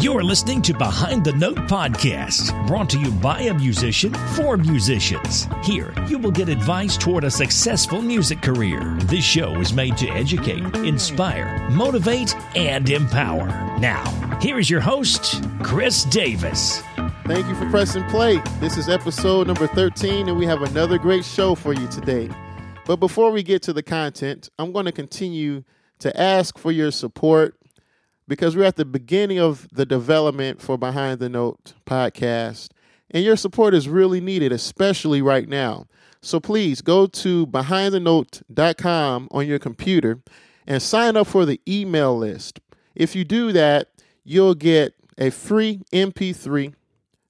You're listening to Behind the Note podcast, brought to you by a musician for musicians. Here, you will get advice toward a successful music career. This show is made to educate, inspire, motivate, and empower. Now, here is your host, Chris Davis. Thank you for pressing play. This is episode number 13, and we have another great show for you today. But before we get to the content, I'm going to continue to ask for your support because we're at the beginning of the development for Behind the Note podcast, and your support is really needed, especially right now. So please go to behindthenote.com on your computer and sign up for the email list. If you do that, you'll get a free MP3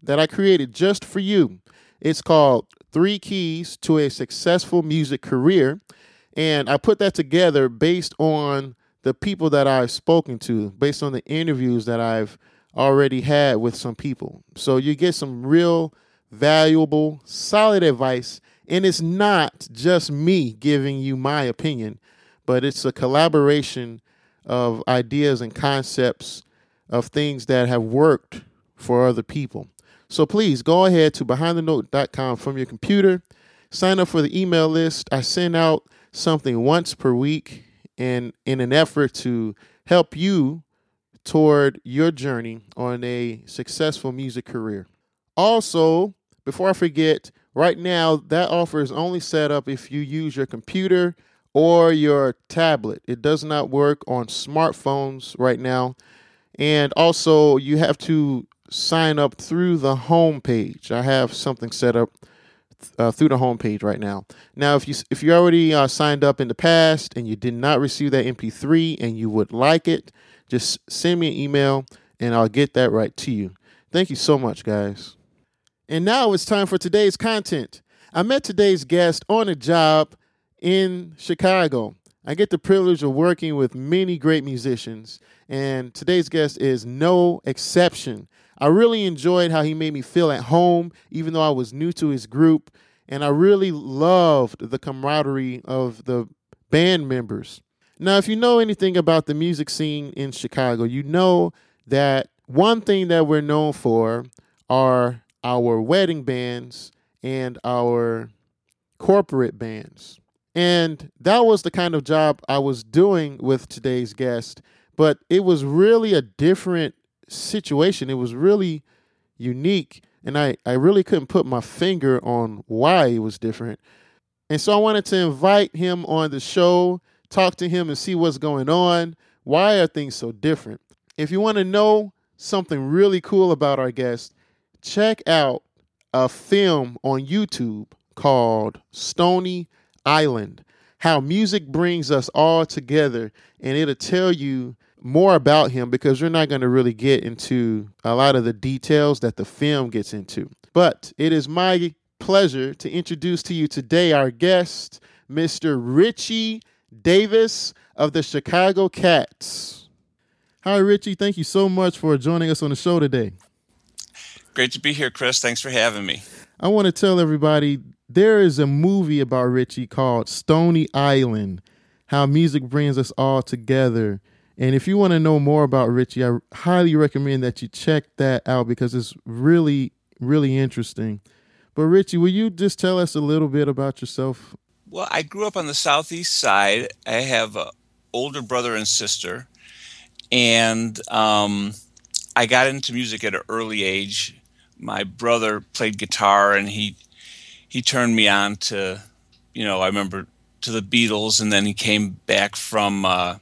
that I created just for you. It's called Three Keys to a Successful Music Career. And I put that together based on the people that I've spoken to, based on the interviews that I've already had with some people. So you get some real valuable, solid advice. And it's not just me giving you my opinion, but it's a collaboration of ideas and concepts of things that have worked for other people. So please go ahead to behindthenote.com from your computer, sign up for the email list. I send out something once per week and in an effort to help you toward your journey on a successful music career. Also, before I forget, right now that offer is only set up if you use your computer or your tablet. It does not work on smartphones right now. And also, you have to sign up through the home page. I have something set up uh, through the homepage right now. Now, if you if you already uh, signed up in the past and you did not receive that MP3 and you would like it, just send me an email and I'll get that right to you. Thank you so much, guys. And now it's time for today's content. I met today's guest on a job in Chicago. I get the privilege of working with many great musicians, and today's guest is no exception. I really enjoyed how he made me feel at home, even though I was new to his group. And I really loved the camaraderie of the band members. Now, if you know anything about the music scene in Chicago, you know that one thing that we're known for are our wedding bands and our corporate bands. And that was the kind of job I was doing with today's guest, but it was really a different situation. It was really unique, and I, I really couldn't put my finger on why it was different. And so I wanted to invite him on the show, talk to him, and see what's going on. Why are things so different? If you want to know something really cool about our guest, check out a film on YouTube called Stony Island How Music Brings Us All Together. And it'll tell you more about him because you're not going to really get into a lot of the details that the film gets into. But it is my pleasure to introduce to you today our guest, Mr. Richie Davis of the Chicago Catz. Hi, Richie. Thank you so much for joining us on the show today. Great to be here, Chris. Thanks for having me. I want to tell everybody there is a movie about Richie called Stony Island How Music Brings Us All Together. And if you want to know more about Richie, I highly recommend that you check that out because it's really, really interesting. But Richie, will you just tell us a little bit about yourself? Well, I grew up on the southeast side. I have an older brother and sister, and um, I got into music at an early age. My brother played guitar, and he he turned me on to, you know, I remember to the Beatles, and then he came back from. Uh,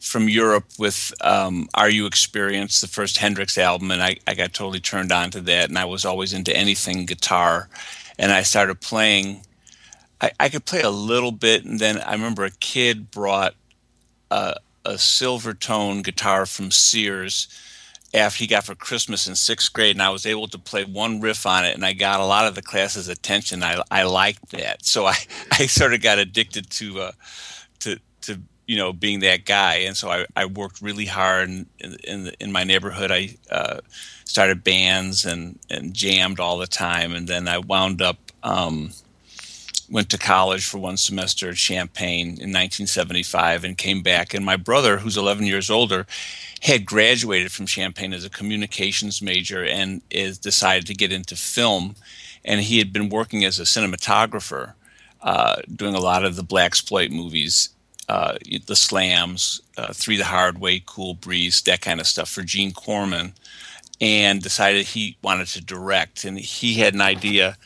from Europe with um, Are You Experienced, the first Hendrix album, and I, I got totally turned on to that. And I was always into anything guitar. And I started playing. I, I could play a little bit, and then I remember a kid brought a, a Silvertone guitar from Sears after he got for Christmas in sixth grade, and I was able to play one riff on it, and I got a lot of the class's attention. I I liked that, so I I sort of got addicted to uh, you know being that guy and so i, I worked really hard in in, in my neighborhood i uh, started bands and and jammed all the time and then i wound up um, went to college for one semester at Champaign in 1975 and came back. And my brother, who's 11 years older, had graduated from Champaign as a communications major and is decided to get into film. And he had been working as a cinematographer, uh, doing a lot of the black exploit movies, uh, the slams, uh, Three the Hard Way, Cool Breeze, that kind of stuff for Gene Corman, and decided he wanted to direct. And he had an idea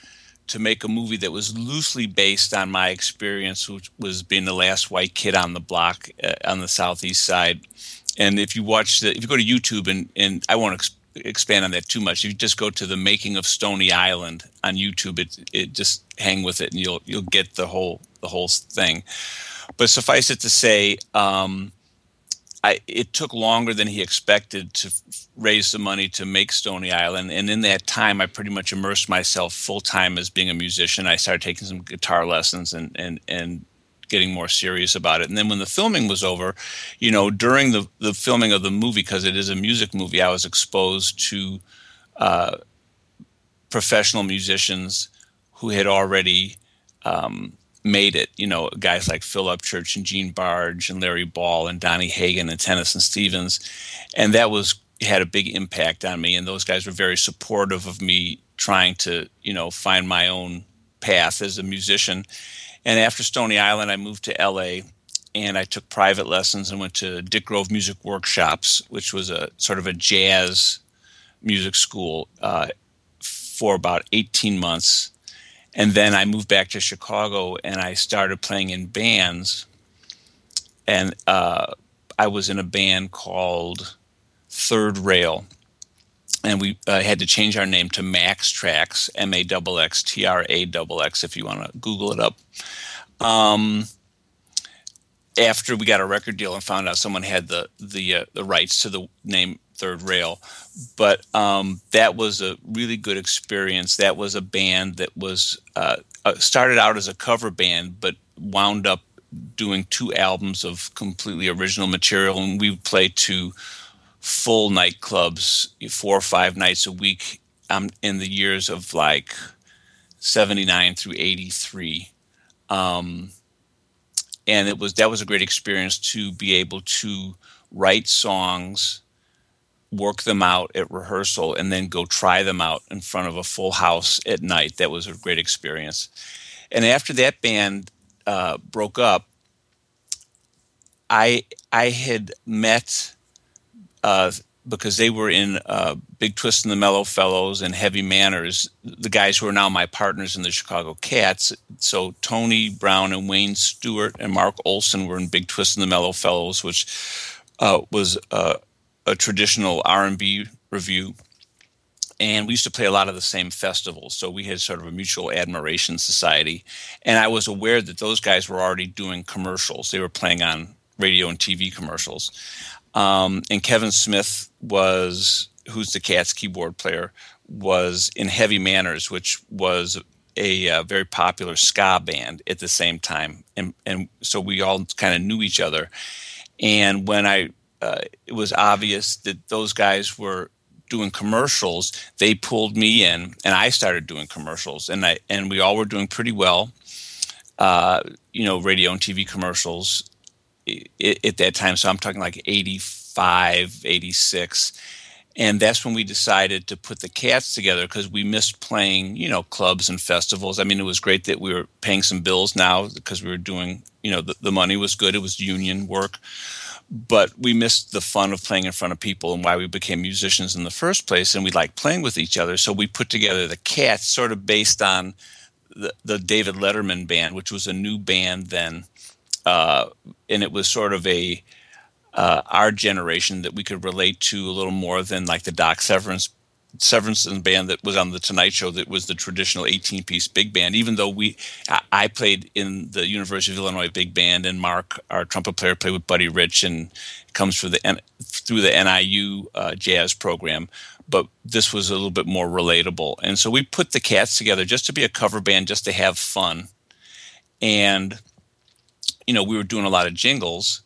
to make a movie that was loosely based on my experience, which was being the last white kid on the block uh, on the southeast side. And if you watch the, if you go to YouTube and and I won't ex- expand on that too much. If you just go to the making of Stony Island on YouTube, it it just hang with it and you'll you'll get the whole the whole thing. But suffice it to say, um, I, it took longer than he expected to raise the money to make Stony Island. And in that time, I pretty much immersed myself full time as being a musician. I started taking some guitar lessons and, and, and getting more serious about it. And then when the filming was over, you know, during the, the filming of the movie, because it is a music movie, I was exposed to uh, professional musicians who had already um, made it. You know, guys like Phil Upchurch and Gene Barge and Larry Ball and Donnie Hagen and Tennyson Stevens, and that was had a big impact on me. And those guys were very supportive of me trying to, you know, find my own path as a musician. And after Stony Island, I moved to LA and I took private lessons and went to Dick Grove Music Workshops, which was a sort of a jazz music school uh, for about 18 months and then I moved back to Chicago and I started playing in bands. And uh, I was in a band called Third Rail. And we uh, had to change our name to Maxx Traxx, M A X X T R A X X, if you want to Google it up. Um, after we got a record deal and found out someone had the the uh, the rights to the name Third Rail, but um, that was a really good experience. That was a band that was uh, uh, started out as a cover band, but wound up doing two albums of completely original material, and we would play to full nightclubs four or five nights a week um, in the years of like 79 through 83 um, and it was that was a great experience to be able to write songs work them out at rehearsal and then go try them out in front of a full house at night that was a great experience and after that band uh, broke up i i had met uh, because they were in uh, Big Twist and the Mellow Fellows and Heavy Manners, the guys who are now my partners in the Chicago Catz. So Tony Brown and Wayne Stewart and Mark Olson were in Big Twist and the Mellow Fellows, which uh, was uh, a traditional R&B revue And we used to play a lot of the same festivals. So we had sort of a mutual admiration society. And I was aware that those guys were already doing commercials. They were playing on radio and TV commercials. Um, and Kevin Smith was, who's the Cats keyboard player, was in Heavy Manners, which was a, uh, very popular ska band at the same time, and and so we all kind of knew each other. And when I, uh, it was obvious that those guys were doing commercials. They pulled me in, and I started doing commercials, and I and we all were doing pretty well. Uh, you know, radio and TV commercials at that time. So I'm talking like 85, 86. And that's when we decided to put the cats together because we missed playing, you know, clubs and festivals. I mean, it was great that we were paying some bills now because we were doing, you know, the, the money was good. It was union work. But we missed the fun of playing in front of people and why we became musicians in the first place. And we liked playing with each other. So we put together the cats sort of based on the, the David Letterman band, which was a new band then uh, and it was sort of a uh, our generation that we could relate to a little more than like the Doc Severinsen Severinsen band that was on the Tonight Show that was the traditional 18 piece big band. Even though we, I played in the University of Illinois big band, and Mark, our trumpet player, played with Buddy Rich, and comes through the through the NIU uh, jazz program. But this was a little bit more relatable, and so we put the Cats together just to be a cover band, just to have fun, and you know, we were doing a lot of jingles,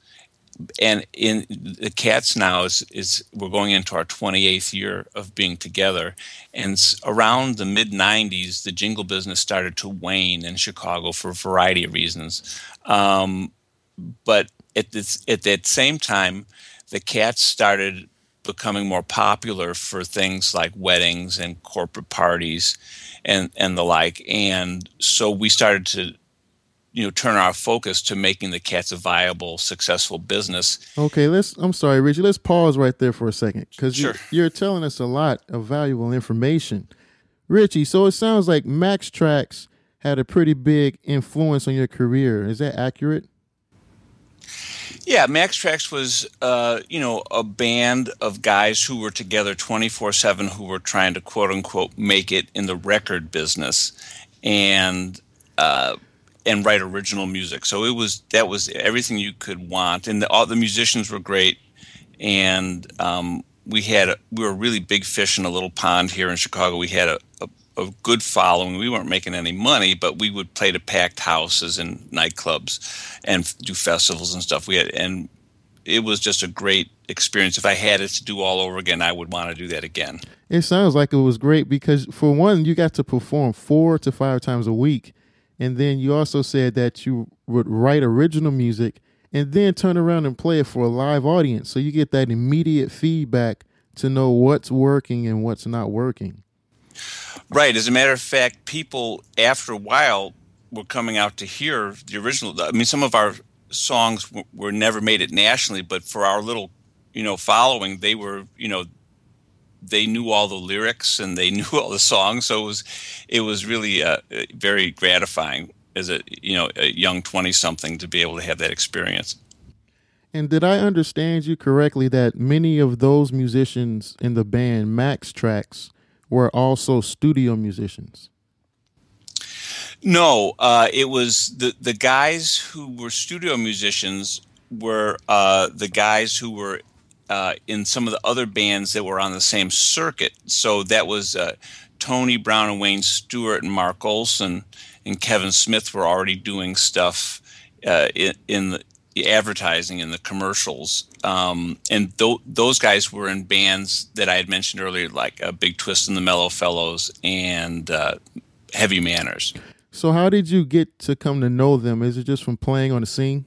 and in the cats now is is we're going into our 28th year of being together. And around the mid 90s the jingle business started to wane in chicago for a variety of reasons. Um, but at this at that same time the cats started becoming more popular for things like weddings and corporate parties and and the like. And so we started to you know turn our focus to making the cats a viable successful business okay let's i'm sorry richie let's pause right there for a second because sure. you, you're telling us a lot of valuable information richie so it sounds like Maxx Traxx had a pretty big influence on your career is that accurate yeah, Max Maxx Traxx was, uh, you know, a band of guys who were together 24 7 who were trying to quote unquote make it in the record business. And, uh, and write original music. So it was that was everything you could want, and the, all the musicians were great, and um, we had a, we were really big fish in a little pond here in Chicago. We had a, a, a, good following. We weren't making any money, but we would play to packed houses and nightclubs, and do festivals and stuff. We had and it was just a great experience. If I had it to do all over again, I would want to do that again. It sounds like it was great because for one, you got to perform four to five times a week and then you also said that you would write original music and then turn around and play it for a live audience. So you get that immediate feedback to know what's working and what's not working. Right. As a matter of fact, people after a while were coming out to hear the original. I mean, some of our songs were never made it nationally, but for our little, you know, following, they were, you know, they knew all the lyrics and they knew all the songs, so it was it was really uh, very gratifying as a you know a young twenty something to be able to have that experience. And did I understand you correctly that many of those musicians in the band Maxx Traxx were also studio musicians? No, uh, it was the the guys who were studio musicians were uh, the guys who were uh, in some of the other bands that were on the same circuit. So that was uh, Tony Brown and Wayne Stewart and Mark Olson and Kevin Smith were already doing stuff uh, in, in, the advertising and the commercials. Um, and th- those guys were in bands that I had mentioned earlier, like uh, Big Twist and the Mellow Fellows and uh, Heavy Manners. So, how did you get to come to know them? Is it just from playing on the scene?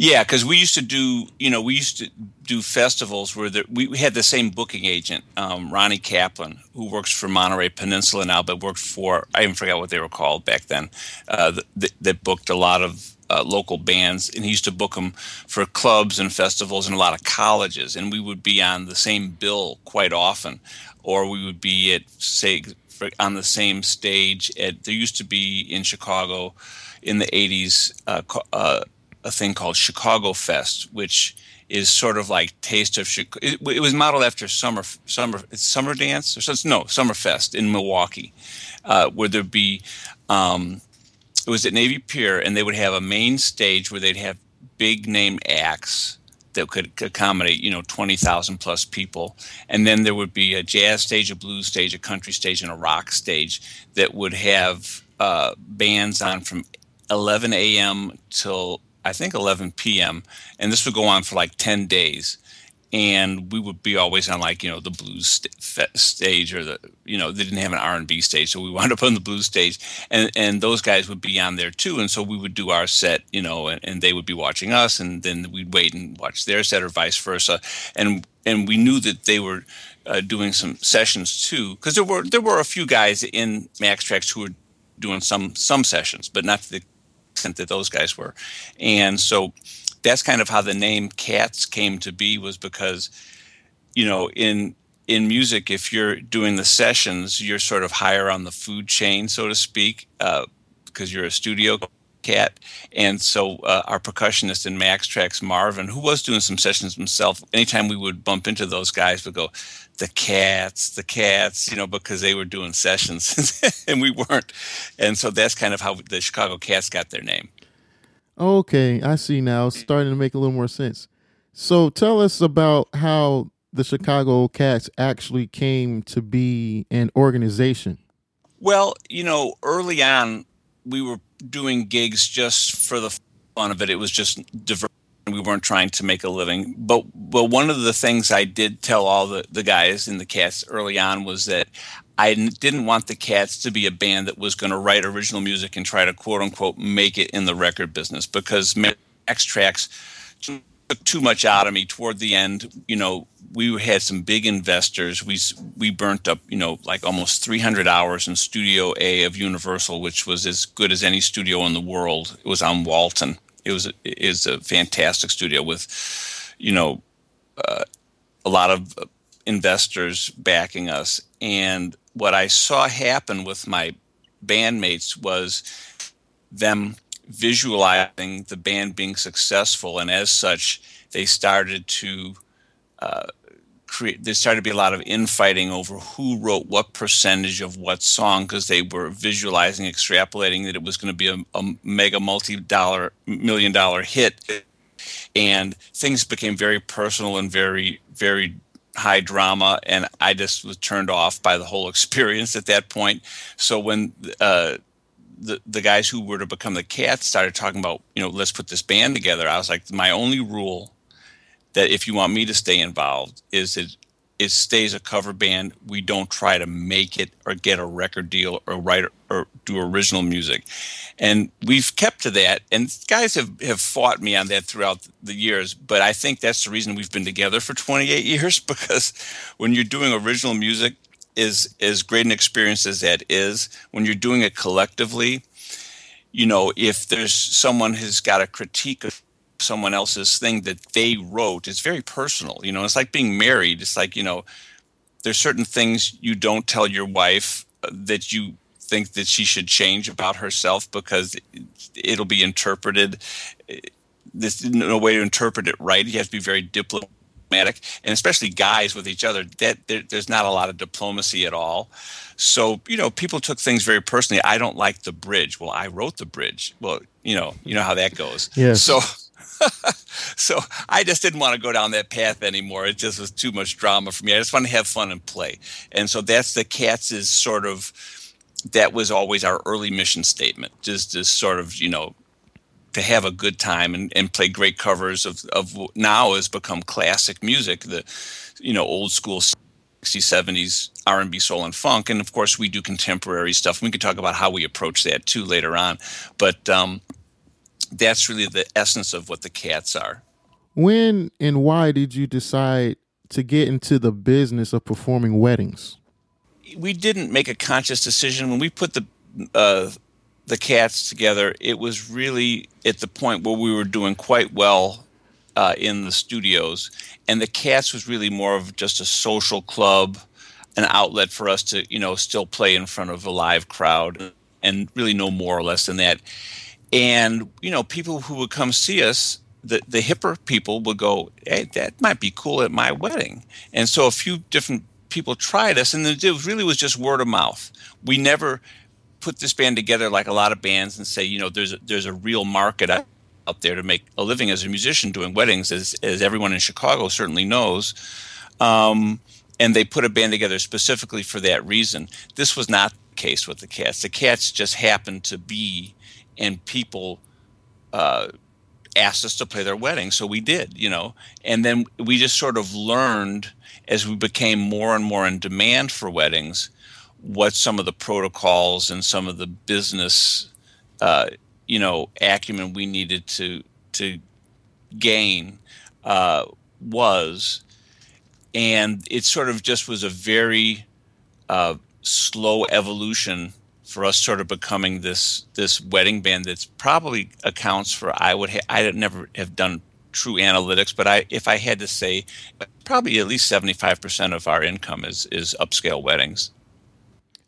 Yeah, because we used to do, you know, we used to do festivals where we, we had the same booking agent, um, Ronnie Kaplan, who works for Monterey Peninsula now, but worked for, I even forgot what they were called back then, uh, that, that booked a lot of uh, local bands, and he used to book them for clubs and festivals and a lot of colleges. And we would be on the same bill quite often, or we would be at, say, on the same stage. At there used to be in Chicago in the 80s uh, uh, a thing called Chicago Fest, which is sort of like Taste of Chicago. It, it, was modeled after Summer Summer Summer Dance or something. No, Summer Fest in Milwaukee, uh, where there'd be. Um, it was at Navy Pier, and they would have a main stage where they'd have big name acts that could accommodate you know 20,000 plus people and then there would be a jazz stage a blues stage a country stage and a rock stage that would have uh, bands on from 11 a.m. till I think 11 p.m. and this would go on for like 10 days. And we would be always on like you know the blues st- stage or the you know they didn't have an R and B stage, so we wound up on the blues stage, and and those guys would be on there too, and so we would do our set, you know, and, and they would be watching us, and then we'd wait and watch their set or vice versa, and and we knew that they were uh, doing some sessions too, because there were there were a few guys in Maxx Traxx who were doing some some sessions, but not the extent that those guys were. And so that's kind of how the name Cats came to be was because, you know, in in music, if you're doing the sessions, you're sort of higher on the food chain, so to speak, uh, because you're a studio cat. And so uh, our percussionist in Maxx Traxx Marvin, who was doing some sessions himself, anytime we would bump into those guys, would go, the cats, the cats, you know, because they were doing sessions and we weren't. And so that's kind of how the Chicago Catz got their name. Okay, I see now. It's starting to make a little more sense. So tell us about how the Chicago Catz actually came to be an organization. Well, you know, early on, we were doing gigs just for the fun of it. It was just diversion we weren't trying to make a living. But but one of the things I did tell all the, the guys in the cats early on was that I didn't want the Cats to be a band that was going to write original music and try to quote unquote make it in the record business because X Tracks took too much out of me toward the end. You know, we had some big investors. We we burnt up, you know, like almost 300 hours in Studio A of Universal, which was as good as any studio in the world. It was on Walton. It was is a fantastic studio with, you know, uh, a lot of investors backing us. And what I saw happen with my bandmates was them visualizing the band being successful, and as such, they started to uh, create. There started to be a lot of infighting over who wrote what percentage of what song because they were visualizing, extrapolating that it was going to be a, a mega multi-dollar, million-dollar hit, and things became very personal and very, very high drama, and I just was turned off by the whole experience at that point. So when uh, the the guys who were to become the Cats started talking about, you know, let's put this band together, I was like, my only rule that if you want me to stay involved is that it stays a cover band. We don't try to make it or get a record deal or write or do original music. And we've kept to that. And guys have, have fought me on that throughout the years. But I think that's the reason we've been together for 28 years because when you're doing original music, is as great an experience as that is, when you're doing it collectively, you know, if there's someone who's got a critique of someone else's thing that they wrote. It's very personal you know it's like being married. It's like you know there's certain things you don't tell your wife uh, that you think that she should change about herself because it'll be interpreted uh, there's no way to interpret it right. You have to be very diplomatic and especially guys with each other that there, there's not a lot of diplomacy at all. So you know people took things very personally. I don't like the bridge. Well i wrote the bridge. Well you know you know how that goes. Yes. so so I just didn't want to go down that path anymore. It just was too much drama for me. I just want to have fun and play. And so that's the Cats is sort of that was always our early mission statement. Just to sort of, you know, to have a good time and, and play great covers of, of what now has become classic music, the you know, old school 60s, 70s R&B, soul, and funk. And of course, we do contemporary stuff. We can talk about how we approach that too later on. But um, that's really the essence of what the cats are. When and why did you decide to get into the business of performing weddings? We didn't make a conscious decision when we put the uh, the cats together. It was really at the point where we were doing quite well uh, in the studios, and the cats was really more of just a social club, an outlet for us to you know still play in front of a live crowd, and really no more or less than that and you know people who would come see us the, the hipper people would go hey that might be cool at my wedding. And so a few different people tried us and it really was just word of mouth. We never put this band together like a lot of bands and say you know there's a, there's a real market out, there to make a living as a musician doing weddings as, as everyone in chicago certainly knows. Um, and they put a band together specifically for that reason. This was not the case with the cats. The cats just happened to be and people uh, asked us to play their wedding, so we did, you know. And then we just sort of learned as we became more and more in demand for weddings what some of the protocols and some of the business, uh, you know, acumen we needed to to gain uh, was, and it sort of just was a very uh, slow evolution for us sort of becoming this this wedding band that's probably accounts for I would ha- I never have done true analytics, but I if I had to say, probably at least seventy five percent of our income is is upscale weddings.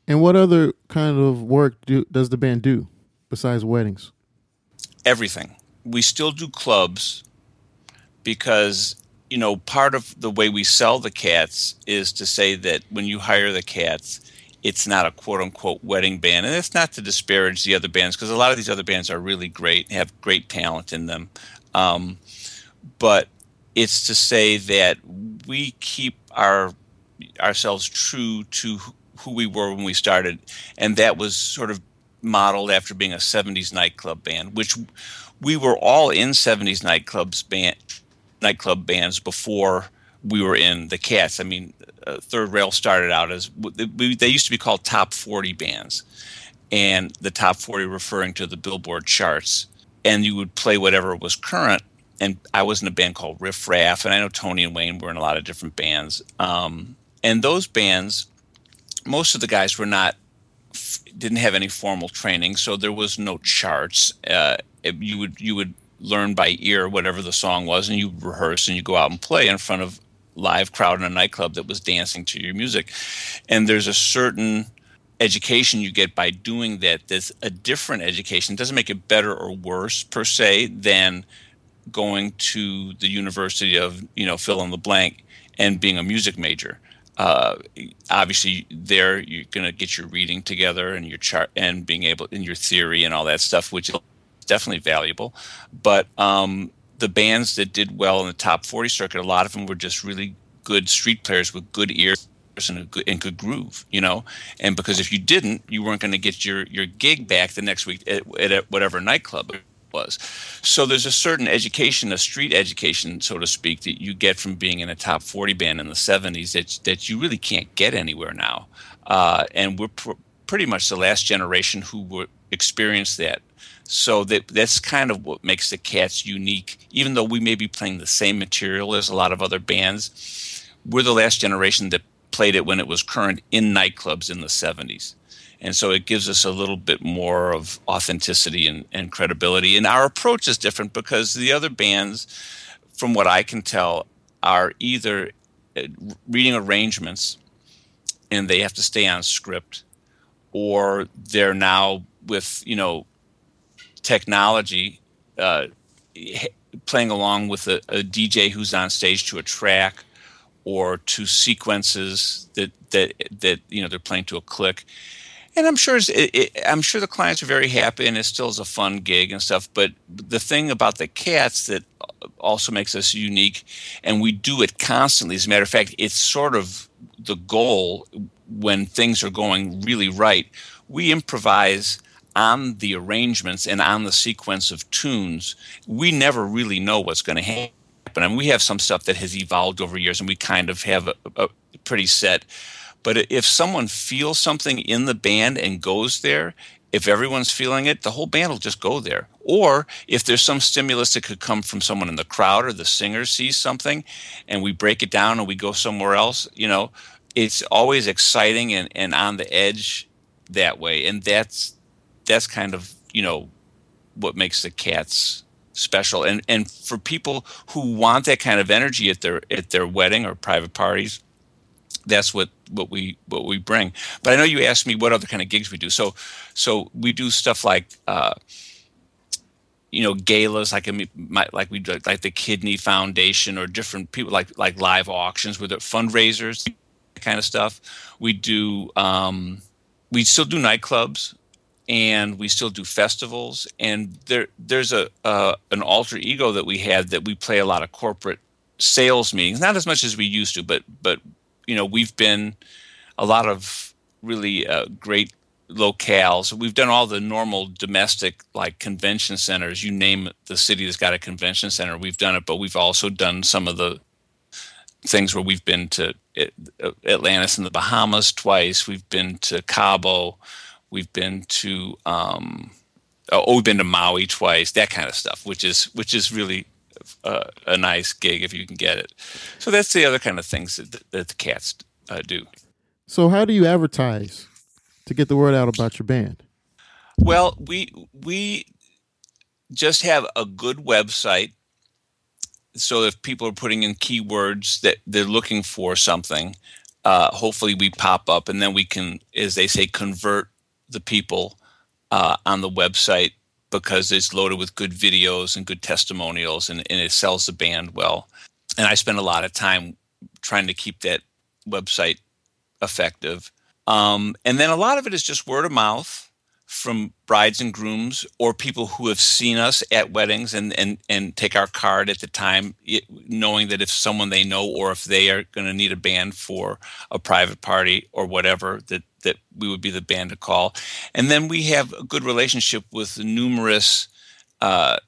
And what other kind of work do, does the band do besides weddings? Everything. We still do clubs because you know part of the way we sell the cats is to say that when you hire the cats it's not a quote unquote wedding band. And it's not to disparage the other bands because a lot of these other bands are really great, have great talent in them. Um, but it's to say that we keep our ourselves true to who we were when we started, and that was sort of modeled after being a 70s nightclub band, which we were all in 70s nightclubs band nightclub bands before we were in the Cats. I mean, uh, Third Rail started out as they used to be called top 40 bands, and the top 40 referring to the Billboard charts. And you would play whatever was current. And I was in a band called Riff Raff, and I know Tony and Wayne were in a lot of different bands. Um, and those bands, most of the guys were not didn't have any formal training, so there was no charts. Uh, you would you would learn by ear whatever the song was, and you rehearse and you go out and play in front of live crowd in a nightclub that was dancing to your music. And there's a certain education you get by doing that. that's a different education. It doesn't make it better or worse per se than going to the University of you know fill in the blank and being a music major. Uh, obviously, there you're going to get your reading together and your chart and being able in your theory and all that stuff, which is definitely valuable. But um, the bands that did well in the top 40 circuit, a lot of them were just really good street players with good ears and good, and good groove, you know. And because if you didn't, you weren't going to get your your gig back the next week at, at whatever nightclub it was. So there's a certain education, a street education, so to speak, that you get from being in a top 40 band in the 70s that that you really can't get anywhere now. Uh, and we're pr- pretty much the last generation who were experienced that so that that's kind of what makes the Cats unique. Even though we may be playing the same material as a lot of other bands, we're the last generation that played it when it was current in nightclubs in the 70s. And so it gives us a little bit more of authenticity and, and credibility. And our approach is different because the other bands, from what I can tell, are either uh, reading arrangements and they have to stay on script, or they're now with, you know, technology, uh, playing along with a, a, DJ who's on stage to a track or to sequences that that that you know they're playing to a click. And I'm sure it, it, I'm sure the clients are very happy, and it still is a fun gig and stuff. But the thing about the cats that also makes us unique, and we do it constantly. As a matter of fact, it's sort of the goal when things are going really right. We improvise on the arrangements and on the sequence of tunes, we never really know what's going to happen. And we have some stuff that has evolved over years, and we kind of have a, a pretty set. But if someone feels something in the band and goes there, if everyone's feeling it, the whole band will just go there. Or if there's some stimulus that could come from someone in the crowd or the singer sees something and we break it down and we go somewhere else, you know, it's always exciting and, and on the edge that way. And that's that's kind of you know what makes the cats special. And and for people who want that kind of energy at their at their wedding or private parties that's what what we what we bring. But i know you asked me what other kind of gigs we do. So so we do stuff like uh you know galas like like we like the kidney foundation or different people like like live auctions with fundraisers kind of stuff. We do um we still do nightclubs and we still do festivals. And there, there's a uh, an alter ego that we had that we play a lot of corporate sales meetings, not as much as we used to, but but you know we've been a lot of really uh, great locales. We've done all the normal domestic like convention centers. You name the city that's got a convention center, we've done it. But we've also done some of the things where we've been to Atlantis in the Bahamas twice. We've been to Cabo. We've been to um, oh, we've been to Maui twice, that kind of stuff, which is which is really uh, a nice gig if you can get it. So that's the other kind of things that, that the cats uh, do. So how do you advertise to get the word out about your band? Well, we we just have a good website. So if people are putting in keywords that they're looking for something, uh, hopefully we pop up, and then we can, as they say, convert the people uh, on the website because it's loaded with good videos and good testimonials and, and it sells the band well. And I spend a lot of time trying to keep that website effective. Um, and then a lot of it is just word of mouth from brides and grooms or people who have seen us at weddings and, and, and take our card at the time, knowing that if someone they know or if they are going to need a band for a private party or whatever, that, that we would be the band to call. And then we have a good relationship with numerous uh,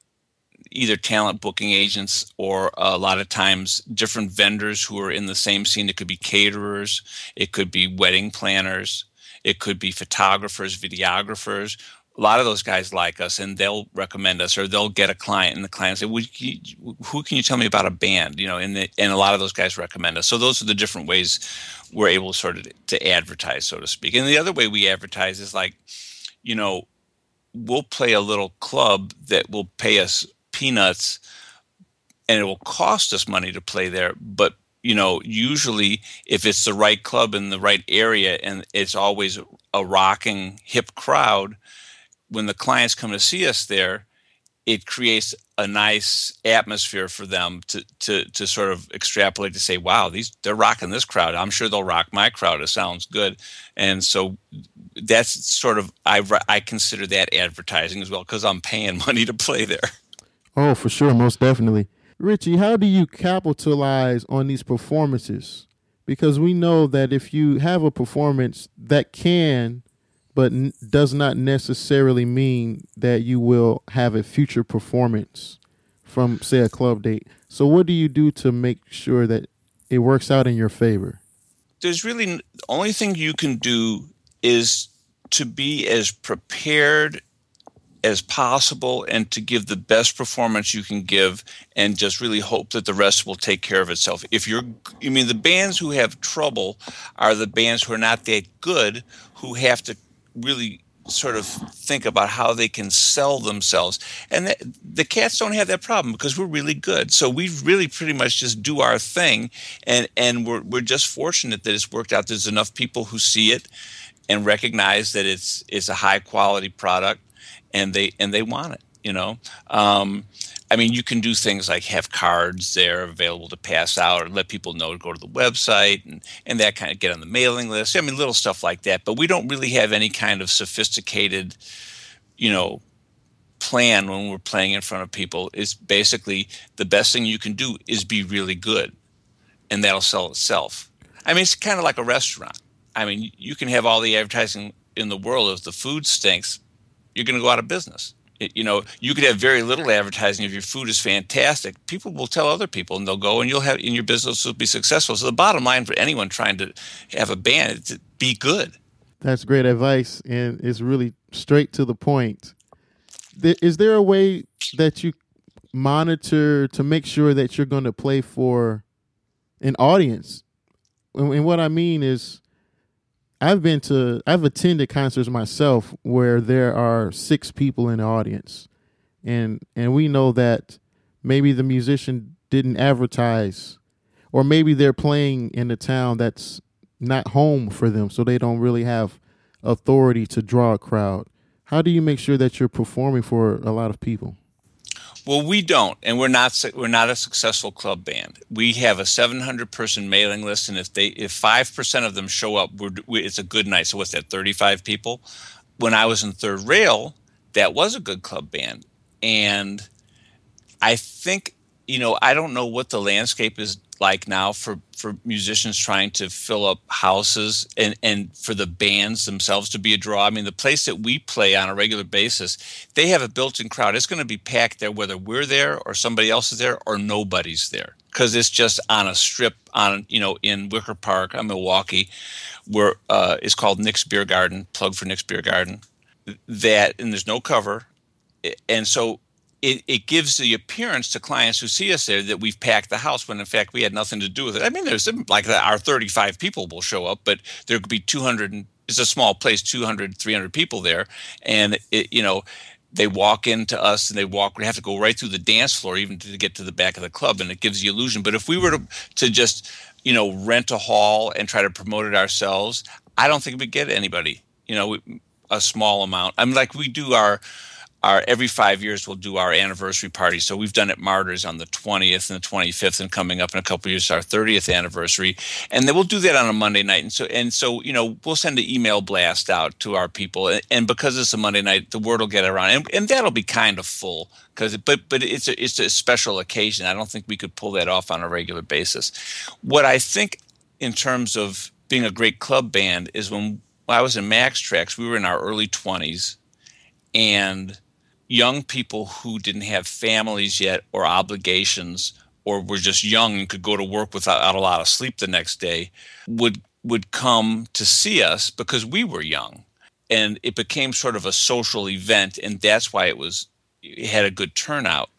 either talent booking agents or a lot of times different vendors who are in the same scene. It could be caterers, it could be wedding planners, it could be photographers, videographers. A lot of those guys like us, and they'll recommend us, or they'll get a client, and the client say, "Who can you tell me about a band?" You know, and the, and a lot of those guys recommend us. So those are the different ways we're able sort of to advertise, so to speak. And the other way we advertise is like, you know, we'll play a little club that will pay us peanuts and it will cost us money to play there but you know usually if it's the right club in the right area and it's always a rocking hip crowd when the clients come to see us there it creates a nice atmosphere for them to, to, to sort of extrapolate to say, wow, these they're rocking this crowd. I'm sure they'll rock my crowd. It sounds good, and so that's sort of I I consider that advertising as well because I'm paying money to play there. Oh, for sure, most definitely. Richie, how do you capitalize on these performances? Because we know that if you have a performance that can but n- does not necessarily mean that you will have a future performance from say a club date. So what do you do to make sure that it works out in your favor? There's really the only thing you can do is to be as prepared as possible and to give the best performance you can give and just really hope that the rest will take care of itself. If you're I mean the bands who have trouble are the bands who are not that good who have to really sort of think about how they can sell themselves. And the, the, cats don't have that problem because we're really good. So we really pretty much just do our thing, and and we're we're just fortunate that it's worked out. There's enough people who see it and recognize that it's it's a high quality product, and they and they want it. You know. Um, I mean, you can do things like have cards there available to pass out or let people know to go to the website and, and that kind of get on the mailing list. I mean, little stuff like that. But we don't really have any kind of sophisticated, you know, plan when we're playing in front of people. Is basically the best thing you can do is be really good, and that'll sell itself. I mean, it's kind of like a restaurant. I mean, you can have all the advertising in the world. If the food stinks, you're going to go out of business you know you could have very little advertising if your food is fantastic. People will tell other people and they'll go and you'll have in your business will be successful. So the bottom line for anyone trying to have a band is to be good. That's great advice and it's really straight to the point. Is there a way that you monitor to make sure that you're going to play for an audience? And what i mean is I've been to I've attended concerts myself where there are six people in the audience. And and we know that maybe the musician didn't advertise or maybe they're playing in a town that's not home for them so they don't really have authority to draw a crowd. How do you make sure that you're performing for a lot of people? Well, we don't, and we're not we're not a successful club band. We have a 700 person mailing list, and if they if five percent of them show up, we, it's a good night. So what's that? 35 people. When I was in Third Rail, that was a good club band, and I think you know I don't know what the landscape is like now for for musicians trying to fill up houses and and for the bands themselves to be a draw. I mean, the place that we play on a regular basis, they have a built-in crowd. It's going to be packed there whether we're there or somebody else is there or nobody's there because it's just on a strip on you know in Wicker Park, on Milwaukee, where uh, it's called Nick's Beer Garden. Plug for Nick's Beer Garden. That and there's no cover, and so it, it gives the appearance to clients who see us there that we've packed the house when in fact we had nothing to do with it. I mean, there's like our 35 people will show up, but there could be 200. It's a small place, 200, 300 people there, and it, you know they walk into us and they walk we have to go right through the dance floor even to get to the back of the club and it gives the illusion but if we were to, to just you know rent a hall and try to promote it ourselves i don't think we'd get anybody you know a small amount i mean like we do our our every five years we'll do our anniversary party. So we've done it Martyrs on the 20th and the 25th, and coming up in a couple years our 30th anniversary, and then we'll do that on a Monday night. And so and so you know we'll send an email blast out to our people, and because it's a Monday night, the word will get around, and, and that'll be kind of full because but but it's a it's a special occasion. I don't think we could pull that off on a regular basis. What I think in terms of being a great club band is when I was in Maxx Traxx, we were in our early 20s, and young people who didn't have families yet or obligations or were just young and could go to work without a lot of sleep the next day would would come to see us because we were young. And it became sort of a social event and that's why it was it had a good turnout.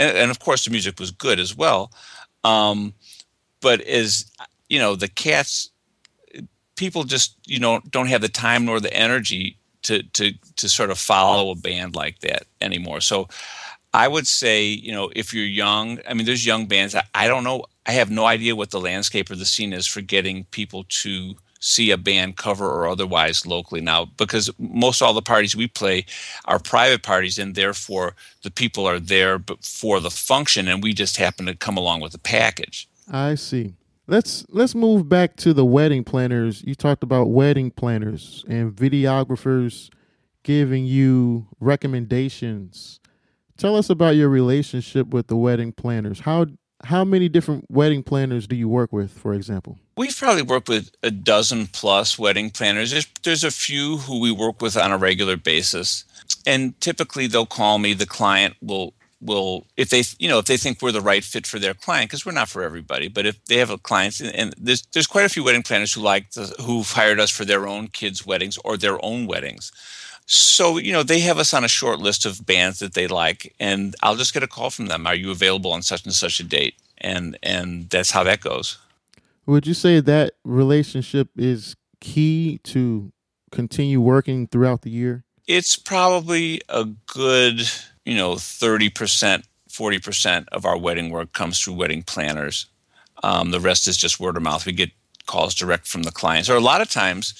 And, and of course the music was good as well. Um, but as you know the cats people just you know don't have the time nor the energy to to to sort of follow a band like that anymore so I would say, you know, if you're young, I mean, there's young bands. I, I, don't know. I have no idea what the landscape or the scene is for getting people to see a band cover or otherwise locally now, because most all the parties we play are private parties, and therefore the people are there for the function, and we just happen to come along with the package. I see. Let's let's move back to the wedding planners. You talked about wedding planners and videographers giving you recommendations Tell us about your relationship with the wedding planners. How how many different wedding planners do you work with, for example? We've probably worked with a dozen plus wedding planners. There's, there's a few who we work with on a regular basis. And typically they'll call me, the client will will if they you know if they think we're the right fit for their client because we're not for everybody but if they have a client and there's there's quite a few wedding planners who like the, who've hired us for their own kids weddings or their own weddings so, you know, they have us on a short list of bands that they like, and I'll just get a call from them. Are you available on such and such a date? And and that's how that goes. Would you say that relationship is key to continue working throughout the year? It's probably a good, you know, 30%, 40% of our wedding work comes through wedding planners. Um, the rest is just word of mouth. We get calls direct from the clients. Or a lot of times,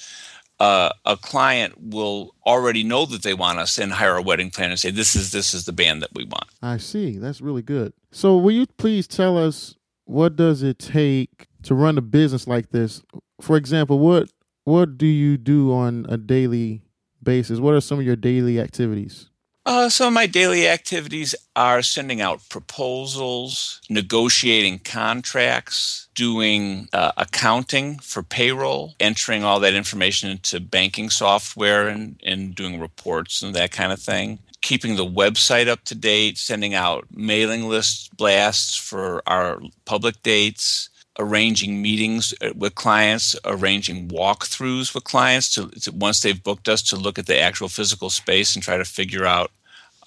uh, a client will already know that they want us and hire a wedding planner and say this is this is the band that we want i see that's really good so will you please tell us what does it take to run a business like this for example what what do you do on a daily basis what are some of your daily activities uh, of my daily activities are sending out proposals, negotiating contracts, doing uh, accounting for payroll, entering all that information into banking software, and, and doing reports and that kind of thing. Keeping the website up to date, sending out mailing list blasts for our public dates, arranging meetings uh, with clients, arranging walkthroughs with clients to, to, once they've booked us to look at the actual physical space and try to figure out,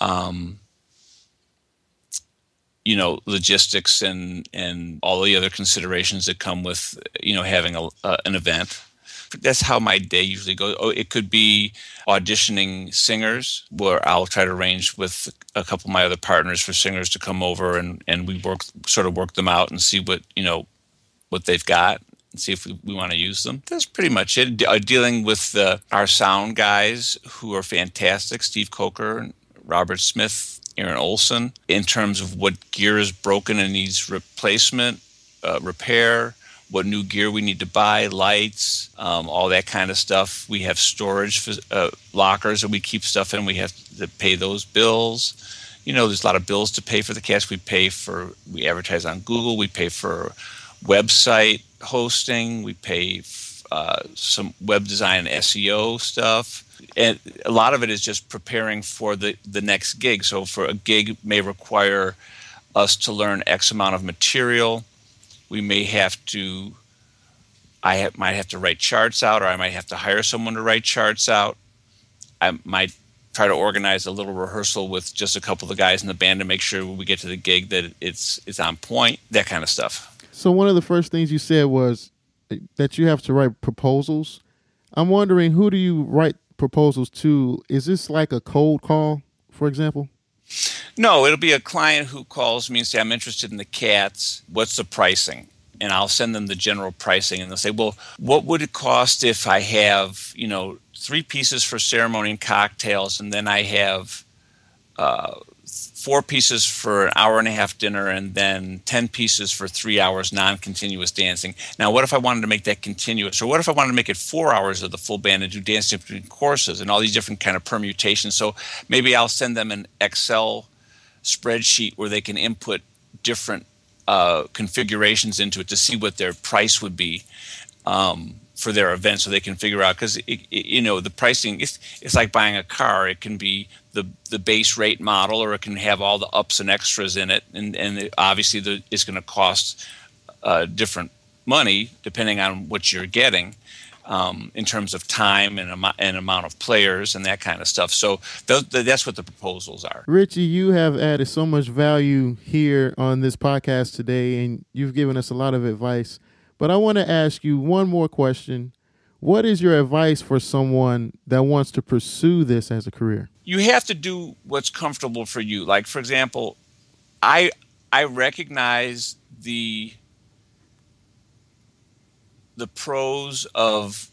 um, you know, logistics and and all the other considerations that come with you know having a, uh, an event. That's how my day usually goes. Oh, it could be auditioning singers, where I'll try to arrange with a couple of my other partners for singers to come over and and we work sort of work them out and see what you know what they've got and see if we, we want to use them. That's pretty much it. De- uh, dealing with uh, our sound guys who are fantastic, Steve Coker, Robert Smith, Aaron Olson, in terms of what gear is broken and needs replacement, uh, repair, what new gear we need to buy, lights, um, all that kind of stuff. We have storage for, uh, lockers that we keep stuff in. We have to pay those bills. You know, there's a lot of bills to pay for the cast. We pay for, we advertise on Google. We pay for website hosting. We pay uh, some web design and SEO stuff. And a lot of it is just preparing for the, the next gig. So, for a gig may require us to learn X amount of material. We may have to, I have, might have to write charts out, or I might have to hire someone to write charts out. I might try to organize a little rehearsal with just a couple of the guys in the band to make sure we get to the gig that it's it's on point. That kind of stuff. So one of the first things you said was that you have to write proposals. I'm wondering who do you write proposals to? Is this like a cold call, for example? No, it'll be a client who calls me and say, "I'm interested in the Catz. What's the pricing?" And I'll send them the general pricing, and they'll say, "Well, what would it cost if I have, you know, three pieces for ceremony and cocktails, and then I have uh, four pieces for an hour and a half dinner and then 10 pieces for three hours non-continuous dancing. Now what if i wanted to make that continuous? Or what if i wanted to make it four hours of the full band and do dancing between courses and all these different kind of permutations? So maybe i'll send them an excel spreadsheet where they can input different uh, configurations into it to see what their price would be. Um, for their event so they can figure out because you know the pricing it's, it's like buying a car it can be the the base rate model or it can have all the ups and extras in it and and obviously the, it's going to cost uh, different money depending on what you're getting um, in terms of time and, am- and amount of players and that kind of stuff. So th- th- that's what the proposals are. Richie, you have added so much value here on this podcast today, and you've given us a lot of advice. But I want to ask you one more question. What is your advice for someone that wants to pursue this as a career? You have to do what's comfortable for you. Like for example, I I recognize the the pros of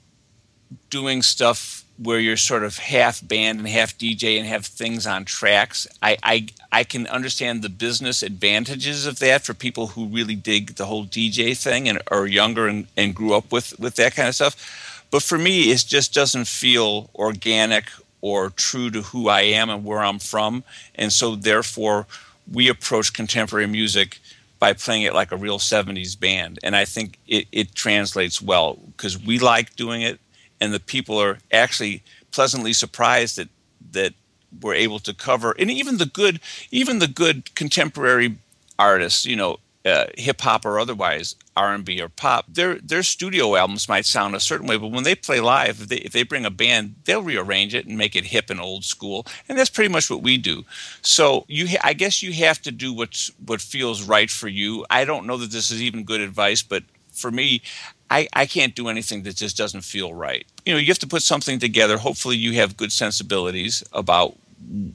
doing stuff where you're sort of half band and half DJ and have things on tracks. I, I I can understand the business advantages of that for people who really dig the whole DJ thing and are younger and, and grew up with, with that kind of stuff. But for me, it just doesn't feel organic or true to who I am and where I'm from. And so therefore we approach contemporary music by playing it like a real 70s band. And I think it, it translates well because we like doing it and the people are actually pleasantly surprised that that we're able to cover and even the good even the good contemporary artists, you know, uh, hip hop or otherwise, R and B or pop, their their studio albums might sound a certain way, but when they play live, if they, if they bring a band, they'll rearrange it and make it hip and old school, and that's pretty much what we do. So you, ha- I guess you have to do what's what feels right for you. I don't know that this is even good advice, but for me, I, I can't do anything that just doesn't feel right. You know, you have to put something together. Hopefully, you have good sensibilities about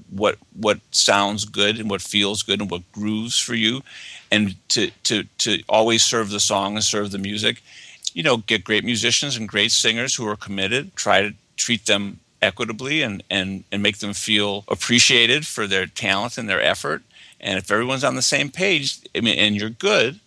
what what sounds good and what feels good and what grooves for you and to to to always serve the song and serve the music you know get great musicians and great singers who are committed try to treat them equitably and and and make them feel appreciated for their talent and their effort and if everyone's on the same page I mean and you're good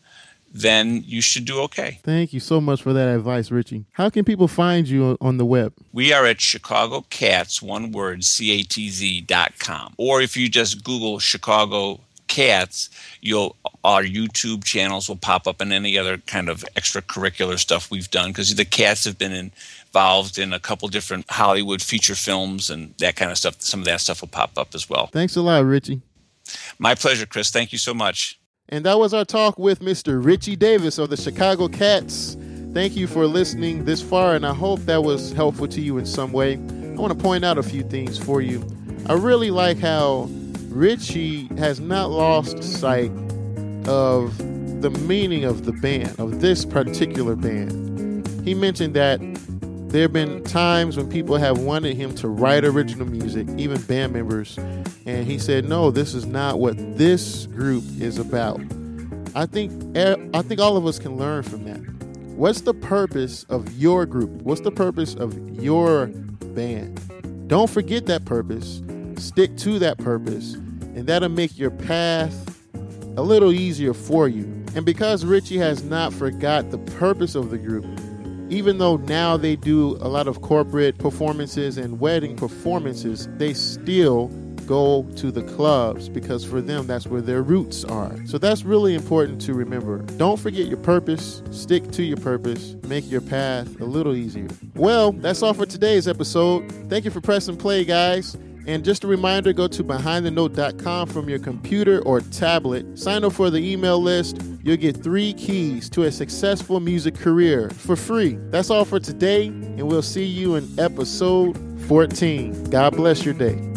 then you should do okay. Thank you so much for that advice, Richie. How can people find you on the web? We are at Chicago Catz, one word, C A T Z dot com. Or if you just Google Chicago Catz, you'll our YouTube channels will pop up and any other kind of extracurricular stuff we've done because the Catz have been involved in a couple different Hollywood feature films and that kind of stuff. Some of that stuff will pop up as well. Thanks a lot, Richie. My pleasure, Chris. Thank you so much. And that was our talk with Mr. Richie Davis of the Chicago Catz. Thank you for listening this far, and I hope that was helpful to you in some way. I want to point out a few things for you. I really like how Richie has not lost sight of the meaning of the band, of this particular band. He mentioned that there have been times when people have wanted him to write original music, even band members, and he said, "No, this is not what this group is about." I think I think all of us can learn from that. What's the purpose of your group? What's the purpose of your band? Don't forget that purpose. Stick to that purpose, and that'll make your path a little easier for you. And because Richie has not forgot the purpose of the group, even though now they do a lot of corporate performances and wedding performances, they still go to the clubs because for them that's where their roots are. So that's really important to remember. Don't forget your purpose, stick to your purpose, make your path a little easier. Well, that's all for today's episode. Thank you for pressing play, guys. And just a reminder go to behindthenote.com from your computer or tablet. Sign up for the email list. You'll get three keys to a successful music career for free. That's all for today, and we'll see you in episode 14. God bless your day.